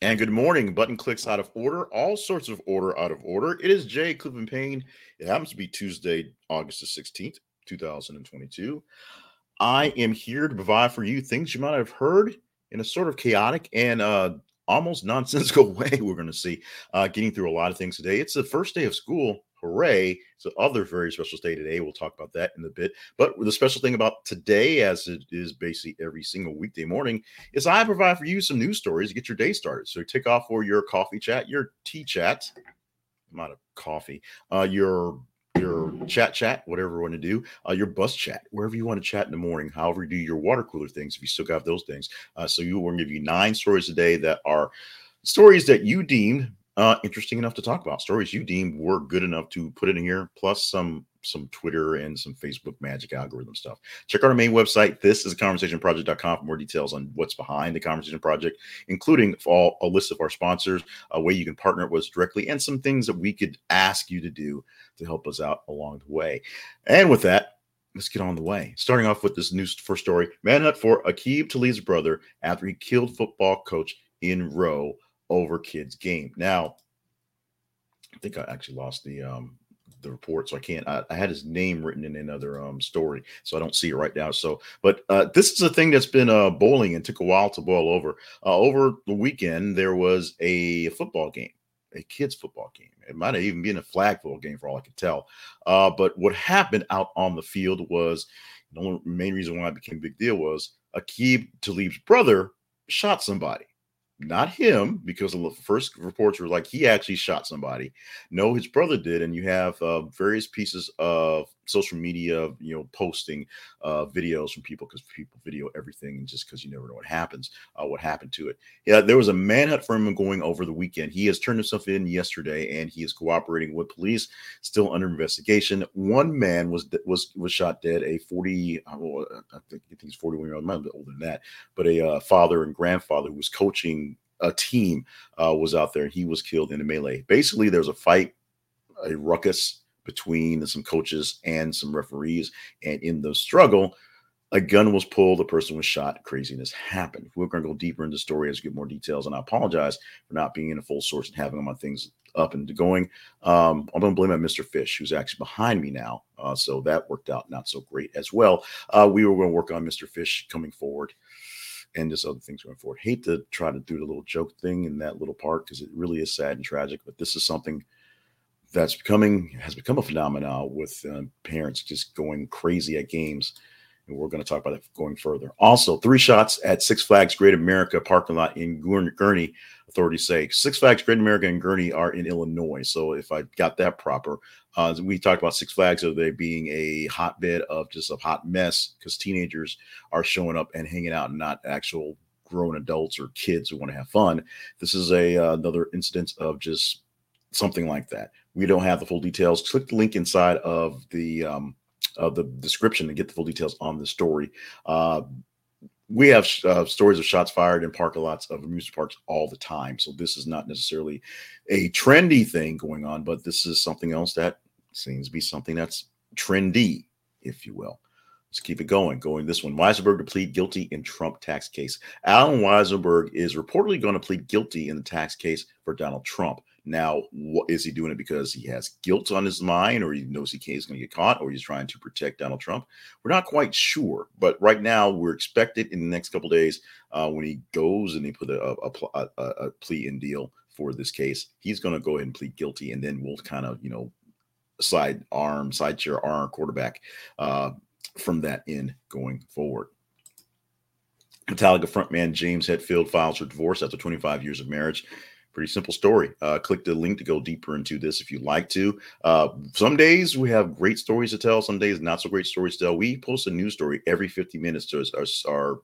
And good morning. Button clicks out of order, all sorts of order out of order. It is Jay Cleveland Payne. It happens to be Tuesday, August the 16th, 2022. I am here to provide for you things you might have heard in a sort of chaotic and uh, almost nonsensical way. We're going to see uh, getting through a lot of things today. It's the first day of school Hooray. It's other very special day today. We'll talk about that in a bit. But the special thing about today, as it is basically every single weekday morning, is I provide for you some news stories to get your day started. So take off for your coffee chat, your tea chat. I'm out of coffee. Uh, your your chat chat, whatever you want to do, uh, your bus chat, wherever you want to chat in the morning, however you do your water cooler things, if you still got those things. Uh, so you will give you nine stories a day that are stories that you deem uh, interesting enough to talk about. Stories you deem were good enough to put in here, plus some some Twitter and some Facebook magic algorithm stuff. Check out our main website. This is conversationproject.com for more details on what's behind the Conversation Project, including all, a list of our sponsors, a way you can partner with us directly, and some things that we could ask you to do to help us out along the way. And with that, let's get on the way. Starting off with this news first story manhunt for Aqib Talib's brother after he killed football coach in Rowe over kids game. Now, I think I actually lost the um the report, so I can't. I, I had his name written in another um story, so I don't see it right now. So, but uh, this is a thing that's been uh boiling and took a while to boil over. Uh, over the weekend, there was a football game, a kids football game. It might have even been a flag football game for all I could tell. Uh, but what happened out on the field was the main reason why it became a big deal was Aqib Talib's brother shot somebody not him, because the first reports were like he actually shot somebody. No, his brother did, and you have uh, various pieces of social media, you know, posting uh, videos from people because people video everything, just because you never know what happens, uh, what happened to it. Yeah, there was a manhunt for him going over the weekend. He has turned himself in yesterday, and he is cooperating with police, still under investigation. One man was was was shot dead. A forty, uh, I think he's forty one year old, might be older than that, but a uh, father and grandfather who was coaching a team uh, was out there. He was killed in a melee. Basically, there was a fight, a ruckus between some coaches and some referees. And in the struggle, a gun was pulled, a person was shot, craziness happened. We're going to go deeper into the story as we get more details. And I apologize for not being in a full source and having all my things up and going. Um, I'm going to blame on Mr. Fish, who's actually behind me now. Uh, so that worked out not so great as well. Uh, we were going to work on Mr. Fish coming forward and just other things going forward. Hate to try to do the little joke thing in that little part because it really is sad and tragic, but this is something that's becoming has become a phenomenon with uh, parents just going crazy at games. And we're going to talk about it going further. Also, three shots at Six Flags Great America parking lot in Gurnee Authorities say Six Flags Great America and Gurnee are in Illinois. So if I got that proper, uh, we talked about Six Flags of they being a hotbed of just a hot mess because teenagers are showing up and hanging out, and not actual grown adults or kids who want to have fun. This is a uh, another instance of just something like that. We don't have the full details. Click the link inside of the um, of the description to get the full details on the story. Uh, we have uh, stories of shots fired in parking lots of amusement parks all the time. So this is not necessarily a trendy thing going on, but this is something else that seems to be something that's trendy, if you will. Let's keep it going. Going this one. Weisselberg to plead guilty in Trump tax case. Alan Weisselberg is reportedly going to plead guilty in the tax case for Donald Trump. Now, what, is he doing it because he has guilt on his mind, or he knows he is going to get caught, or he's trying to protect Donald Trump? We're not quite sure, but right now we're expected in the next couple days uh, when he goes and he put a, a, a, a plea in deal for this case. He's going to go ahead and plead guilty, and then we'll kind of you know side arm, side chair arm quarterback uh, from that in going forward. Metallica frontman James Hetfield files for divorce after 25 years of marriage. Pretty simple story. Uh, click the link to go deeper into this if you'd like to. Uh, some days we have great stories to tell, some days not so great stories to tell. We post a news story every 50 minutes to our, our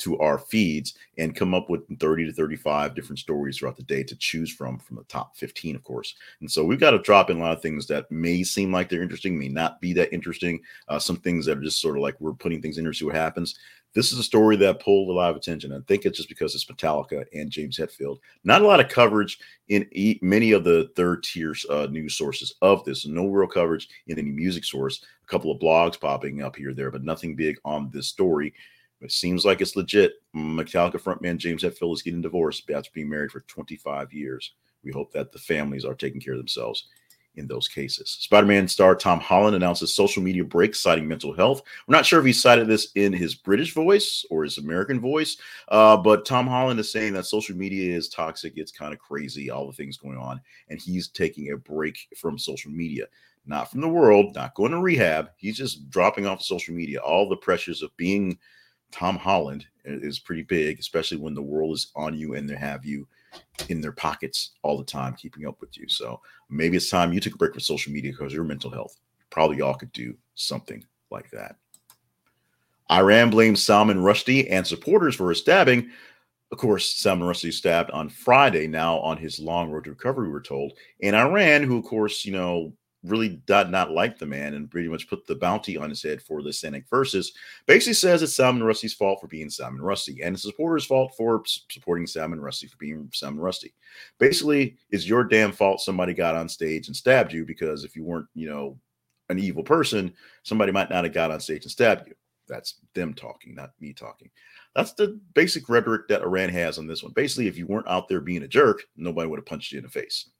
to our feeds and come up with 30 to 35 different stories throughout the day to choose from from the top 15 of course and so we've got to drop in a lot of things that may seem like they're interesting may not be that interesting uh, some things that are just sort of like we're putting things in there to see what happens this is a story that pulled a lot of attention. I think it's just because it's Metallica and James Hetfield. Not a lot of coverage in e- many of the third tier uh, news sources of this. No real coverage in any music source. A couple of blogs popping up here there, but nothing big on this story. It seems like it's legit. Metallica frontman James Hetfield is getting divorced after being married for 25 years. We hope that the families are taking care of themselves in those cases. Spider Man star Tom Holland announces social media break citing mental health. We're not sure if he cited this in his British voice or his American voice, uh, but Tom Holland is saying that social media is toxic. It's kind of crazy, all the things going on, and he's taking a break from social media. Not from the world, not going to rehab. He's just dropping off of social media. All the pressures of being Tom Holland is pretty big, especially when the world is on you and they have you in their pockets all the time, keeping up with you. So maybe it's time you took a break from social media because your mental health. Probably y'all could do something like that. Iran blames Salman Rushdie and supporters for his stabbing. Of course, Salman Rushdie stabbed on Friday, now on his long road to recovery, we're told. And Iran, who, of course, you know, really did not like the man and pretty much put the bounty on his head for the Satanic Verses, basically says it's Salman Rushdie's fault for being Salman Rushdie and his supporters' fault for supporting Salman Rushdie for being Salman Rushdie. Basically, it's your damn fault somebody got on stage and stabbed you because if you weren't, you know, an evil person, somebody might not have got on stage and stabbed you. That's them talking, not me talking. That's the basic rhetoric that Iran has on this one. Basically, if you weren't out there being a jerk, nobody would have punched you in the face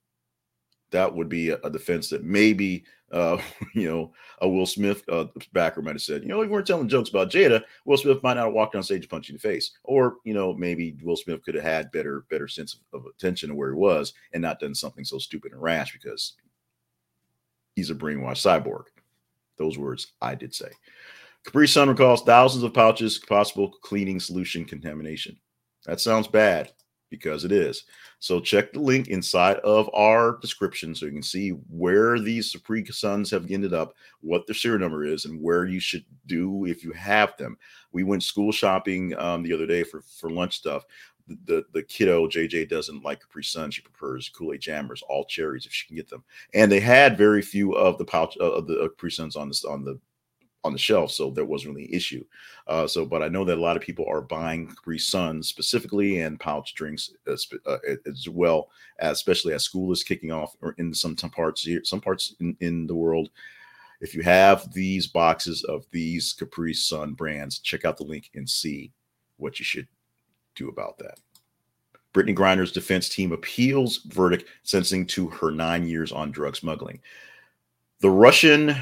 that would be a, defense that maybe uh, you know a Will Smith uh, backer might have said, you know, if we weren't telling jokes about Jada, Will Smith might not have walked on stage and in the face, or you know maybe Will Smith could have had better better sense of, of attention to where he was and not done something so stupid and rash because he's a brainwashed cyborg. Those words I did say. Capri Sun recalls thousands of pouches possible cleaning solution contamination. That sounds bad because it is. So check the link inside of our description so you can see where these Capri Suns have ended up, what their serial number is, and where you should do if you have them. We went school shopping um, the other day for for lunch stuff. The, the, kiddo JJ doesn't like Capri Sun. She prefers Kool Aid Jammers, all cherries if she can get them. And they had very few of the pouch uh, of the Capri Suns on the on the on the shelf, so there wasn't really an issue. Uh, so, but I know that a lot of people are buying Capri Sun specifically and pouch drinks as, uh, as well, especially as school is kicking off or in some, some parts here, some parts in, in the world. If you have these boxes of these Capri Sun brands, check out the link and see what you should do about that. Brittney Griner's defense team appeals verdict sentencing to her nine years on drug smuggling. The Russian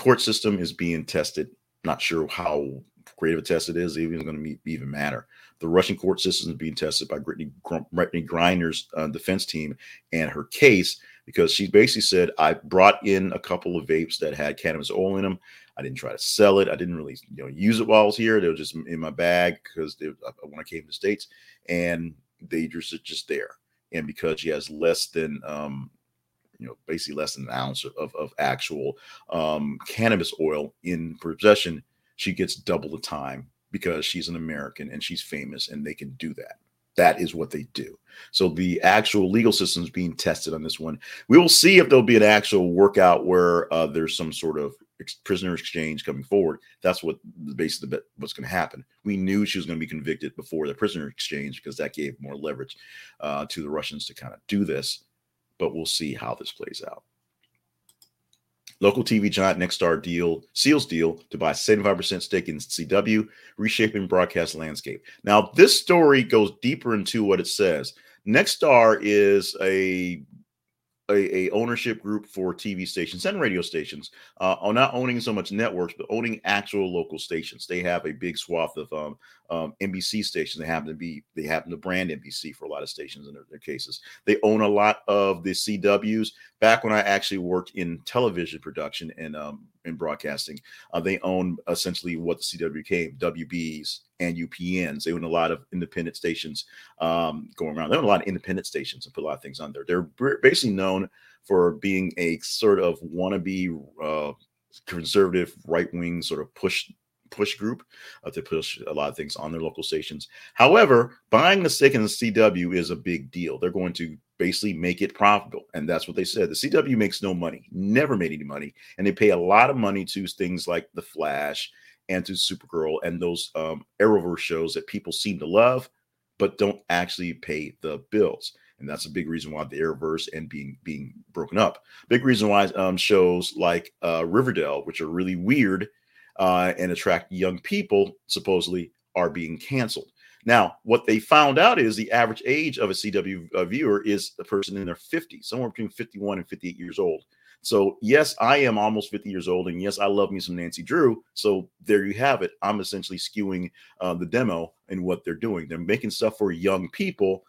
court system is being tested. Not sure how great of a test it is, even going to even matter. The Russian court system is being tested by Brittney, Brittney Griner's uh, defense team and her case because she basically said, I brought in a couple of vapes that had cannabis oil in them. I didn't try to sell it. I didn't really, you know, use it while I was here. They were just in my bag because uh, when I came to the states, and they just just there. And because she has less than um, you know basically less than an ounce of, of actual um, cannabis oil in possession she gets double the time because she's an american and she's famous and they can do that. That is what they do. So the actual legal system is being tested on this one. We will see if there'll be an actual workout where uh, there's some sort of ex- prisoner exchange coming forward. That's what the base of the what's going to happen. We knew she was going to be convicted before the prisoner exchange because that gave more leverage uh, to the russians to kind of do this but we'll see how this plays out. Local TV giant Nexstar deal seals deal to buy 75% stake in CW, reshaping broadcast landscape. Now, this story goes deeper into what it says. Nexstar is a a, a, ownership group for TV stations and radio stations, uh, not owning so much networks, but owning actual local stations. They have a big swath of um, um, NBC stations. They happen to be they happen to brand NBC for a lot of stations in their, their cases. They own a lot of the CWs. Back when I actually worked in television production and um, in broadcasting, uh, they own essentially what the CW WBs and UPNs. They own a lot of independent stations um, going around. They own a lot of independent stations and put a lot of things on there. They're basically known for being a sort of wannabe uh, conservative right wing sort of push push group uh, to push a lot of things on their local stations. However, buying the stake in the CW is a big deal. They're going to basically make it profitable. And that's what they said. The CW makes no money, never made any money. And they pay a lot of money to things like The Flash and to Supergirl and those um, Arrowverse shows that people seem to love, but don't actually pay the bills. And that's a big reason why the Arrowverse and being being broken up. Big reason why um, shows like uh, Riverdale, which are really weird uh, and attract young people, supposedly are being canceled. Now, what they found out is the average age of a CW uh, viewer is a person in their 50s, somewhere between 51 and 58 years old. So, yes, I am almost 50 years old, and yes, I love me some Nancy Drew. So, there you have it. I'm essentially skewing uh, the demo and what they're doing. They're making stuff for young people,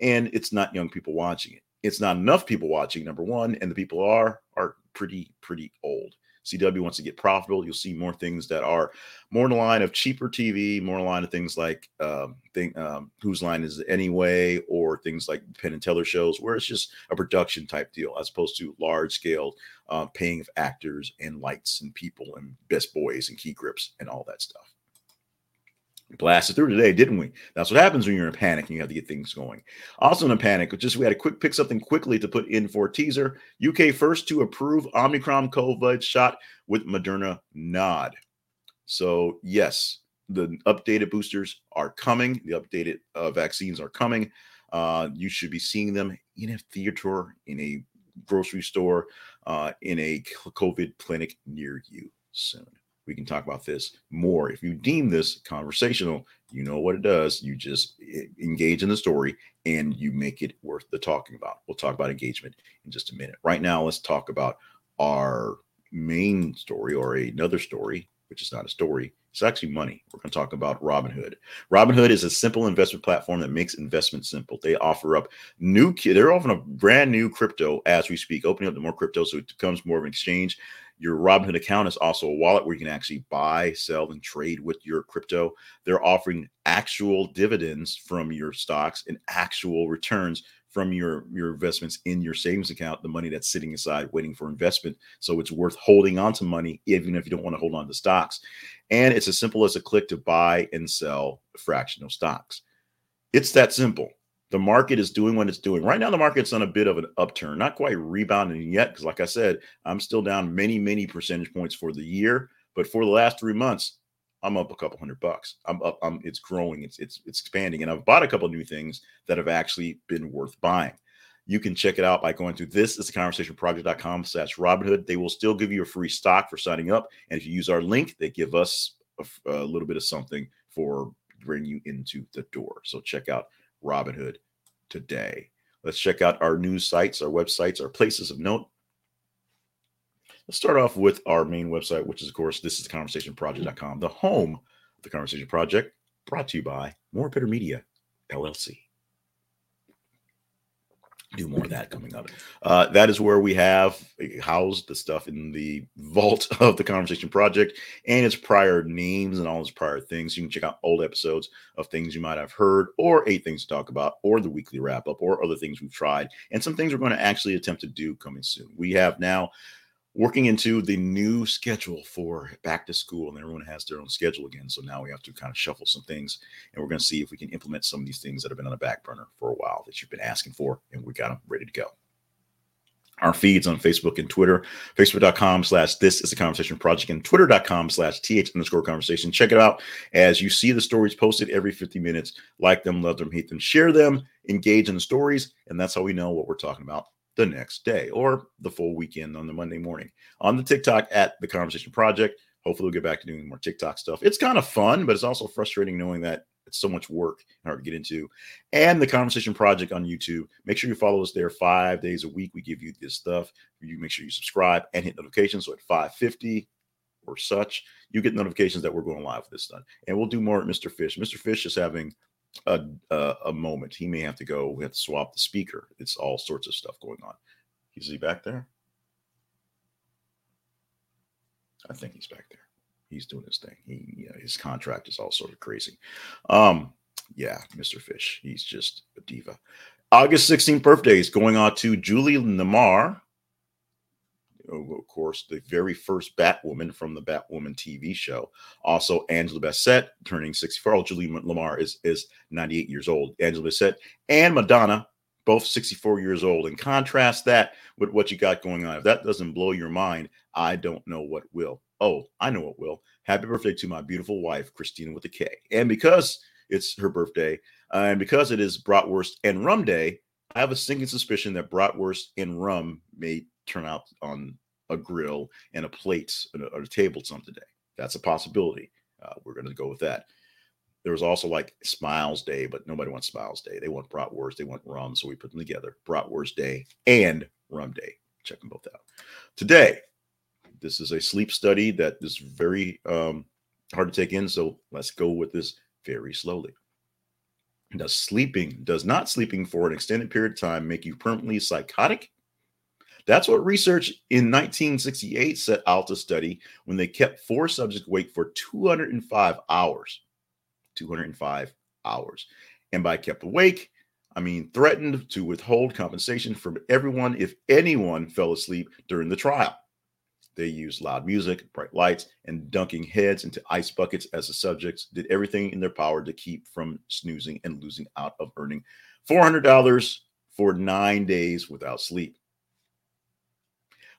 and it's not young people watching it. It's not enough people watching, number one, and the people are are pretty pretty old. CW wants to get profitable. You'll see more things that are more in the line of cheaper TV, more in the line of things like um, thing, um, Whose Line Is It Anyway, or things like Penn and Teller shows, where it's just a production type deal as opposed to large scale uh, paying of actors and lights and people and best boys and key grips and all that stuff blasted through today, didn't we? That's what happens when you're in a panic and you have to get things going. Also in a panic, just we had to quick pick something quickly to put in for teaser. UK first to approve Omicron COVID shot with Moderna nod. So yes, the updated boosters are coming. The updated uh, vaccines are coming. Uh, you should be seeing them in a theater, in a grocery store, uh, in a COVID clinic near you soon we can talk about this more. If you deem this conversational, you know what it does. You just eh, engage in the story and you make it worth the talking about. We'll talk about engagement in just a minute. Right now, let's talk about our main story or another story, which is not a story. It's actually money. We're going to talk about Robinhood. Robinhood is a simple investment platform that makes investment simple. They offer up new, they're offering a brand new crypto as we speak, opening up to more crypto so it becomes more of an exchange. Your Robinhood account is also a wallet where you can actually buy, sell, and trade with your crypto. They're offering actual dividends from your stocks and actual returns from your your investments in your savings account, the money that's sitting aside waiting for investment. So it's worth holding on to money, even if you don't want to hold on to stocks. And it's as simple as a click to buy and sell fractional stocks. It's that simple the market is doing what it's doing. Right now, the market's on a bit of an upturn, not quite rebounding yet, because like I said, I'm still down many, many percentage points for the year. But for the last three months, I'm up a couple hundred bucks. I'm up. I'm, it's growing. It's it's it's expanding, and I've bought a couple new things that have actually been worth buying. You can check it out by going to this is the conversation project.com slash Robinhood. They will still give you a free stock for signing up. And if you use our link, they give us a, a little bit of something for bringing you into the door. So check out Robinhood today. Let's check out our news sites, our websites, our places of note. Let's start off with our main website, which is, of course, this is conversationproject.com, the home of the Conversation Project, brought to you by More Better Media, LLC do more of that coming up. Uh, that is where we have housed the stuff in the vault of the Conversation Project and its prior names and all its prior things. You can check out old episodes of things you might have heard, or eight things to talk about, or the weekly wrap up, or other things we've tried, and some things we're going to actually attempt to do coming soon. We have now working into the new schedule for back to school and everyone has their own schedule again so now we have to kind of shuffle some things and we're going to see if we can implement some of these things that have been on the back burner for a while that you've been asking for and we got them ready to go. Our feeds on facebook and twitter facebook.com slash this is a conversation project and twitter.com slash th underscore conversation. Check it out as you see the stories posted every 50 minutes. Like them love them hate them share them engage in the stories and that's how we know what we're talking about the next day or the full weekend on the Monday morning. On the TikTok at the Conversation Project. Hopefully, we'll get back to doing more TikTok stuff. It's kind of fun, but it's also frustrating knowing that it's so much work and hard to get into. And the Conversation Project on YouTube. Make sure you follow us there five days a week. We give you this stuff. You make sure you subscribe and hit notifications. So at 550 or such, you get notifications that we're going live with this stuff. And we'll do more at Mr. Fish. Mr. Fish is having a, a, a moment. He may have to go. We have to swap the speaker. It's all sorts of stuff going on. Is he back there? I think he's back there. He's doing his thing. He, you know, his contract is all sort of crazy. Um, yeah, Mr. Fish. He's just a diva. August 16th birthday is going on to Julie Newmar, of course, the very first Batwoman from the Batwoman TV show. Also, Angela Bassett turning 64. Oh, Julie Lamar is, is 98 years old. Angela Bassett and Madonna, both 64 years old. And contrast that with what you got going on. If that doesn't blow your mind, I don't know what will. Oh, I know what will. Happy birthday to my beautiful wife, Kristina with a K. And because it's her birthday, uh, and because it is Bratwurst and Rum Day, I have a sinking suspicion that Bratwurst and rum may turn out on a grill and a plate or a table some today. That's a possibility. Uh, we're going to go with that. there was also like Smiles Day, but nobody wants Smiles Day. They want bratwurst, they want rum, so we put them together. Bratwurst Day and Rum Day. Check them both out. Today, this is a sleep study that is very um, hard to take in, so let's go with this very slowly. Does sleeping, does not sleeping for an extended period of time make you permanently psychotic? That's what research in 1968 set out to study when they kept four subjects awake for 205 hours. 205 hours. And by kept awake, I mean threatened to withhold compensation from everyone if anyone fell asleep during the trial. They used loud music, bright lights, and dunking heads into ice buckets as the subjects did everything in their power to keep from snoozing and losing out of earning $400 for nine days without sleep.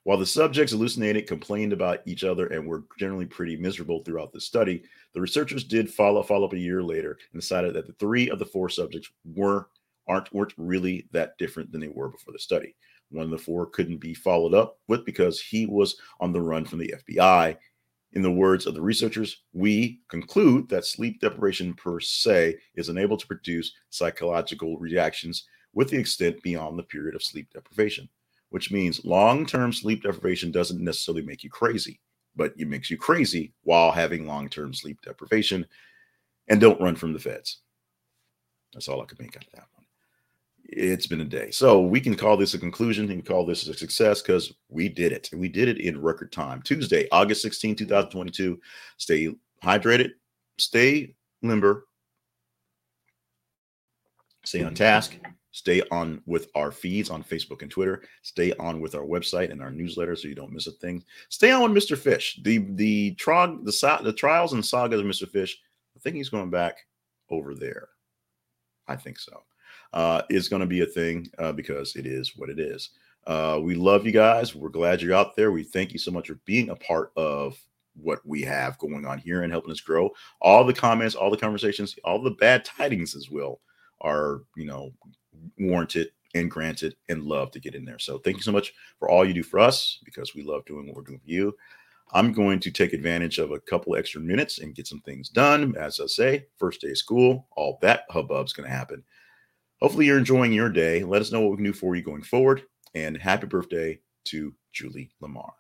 While the subjects hallucinated, complained about each other, and were generally pretty miserable throughout the study, the researchers did follow follow up a year later and decided that the three of the four subjects were aren't weren't really that different than they were before the study. One of the four couldn't be followed up with because he was on the run from the FBI. In the words of the researchers, we conclude that sleep deprivation per se is unable to produce psychological reactions with the extent beyond the period of sleep deprivation which means long term sleep deprivation doesn't necessarily make you crazy, but it makes you crazy while having long term sleep deprivation. And don't run from the feds. That's all I could make out of that one. It's been a day. So we can call this a conclusion and call this a success because we did it. And we did it in record time. Tuesday, August 16, 2022. Stay hydrated, stay limber, stay on task, Stay on with our feeds on Facebook and Twitter. Stay on with our website and our newsletter so you don't miss a thing. Stay on with Mr. Fish. The the trog the the trials and sagas of Mr. Fish. I think he's going back over there. I think so. Uh, is going to be a thing uh, because it is what it is. Uh, we love you guys. We're glad you're out there. We thank you so much for being a part of what we have going on here and helping us grow. All the comments, all the conversations, all the bad tidings as well are you know warranted and granted and love to get in there. So thank you so much for all you do for us because we love doing what we're doing for you. I'm going to take advantage of a couple extra minutes and get some things done. As I say, first day of school, all that hubbub's going to happen. Hopefully, you're enjoying your day. Let us know what we can do for you going forward. And happy birthday to Julie Lamar.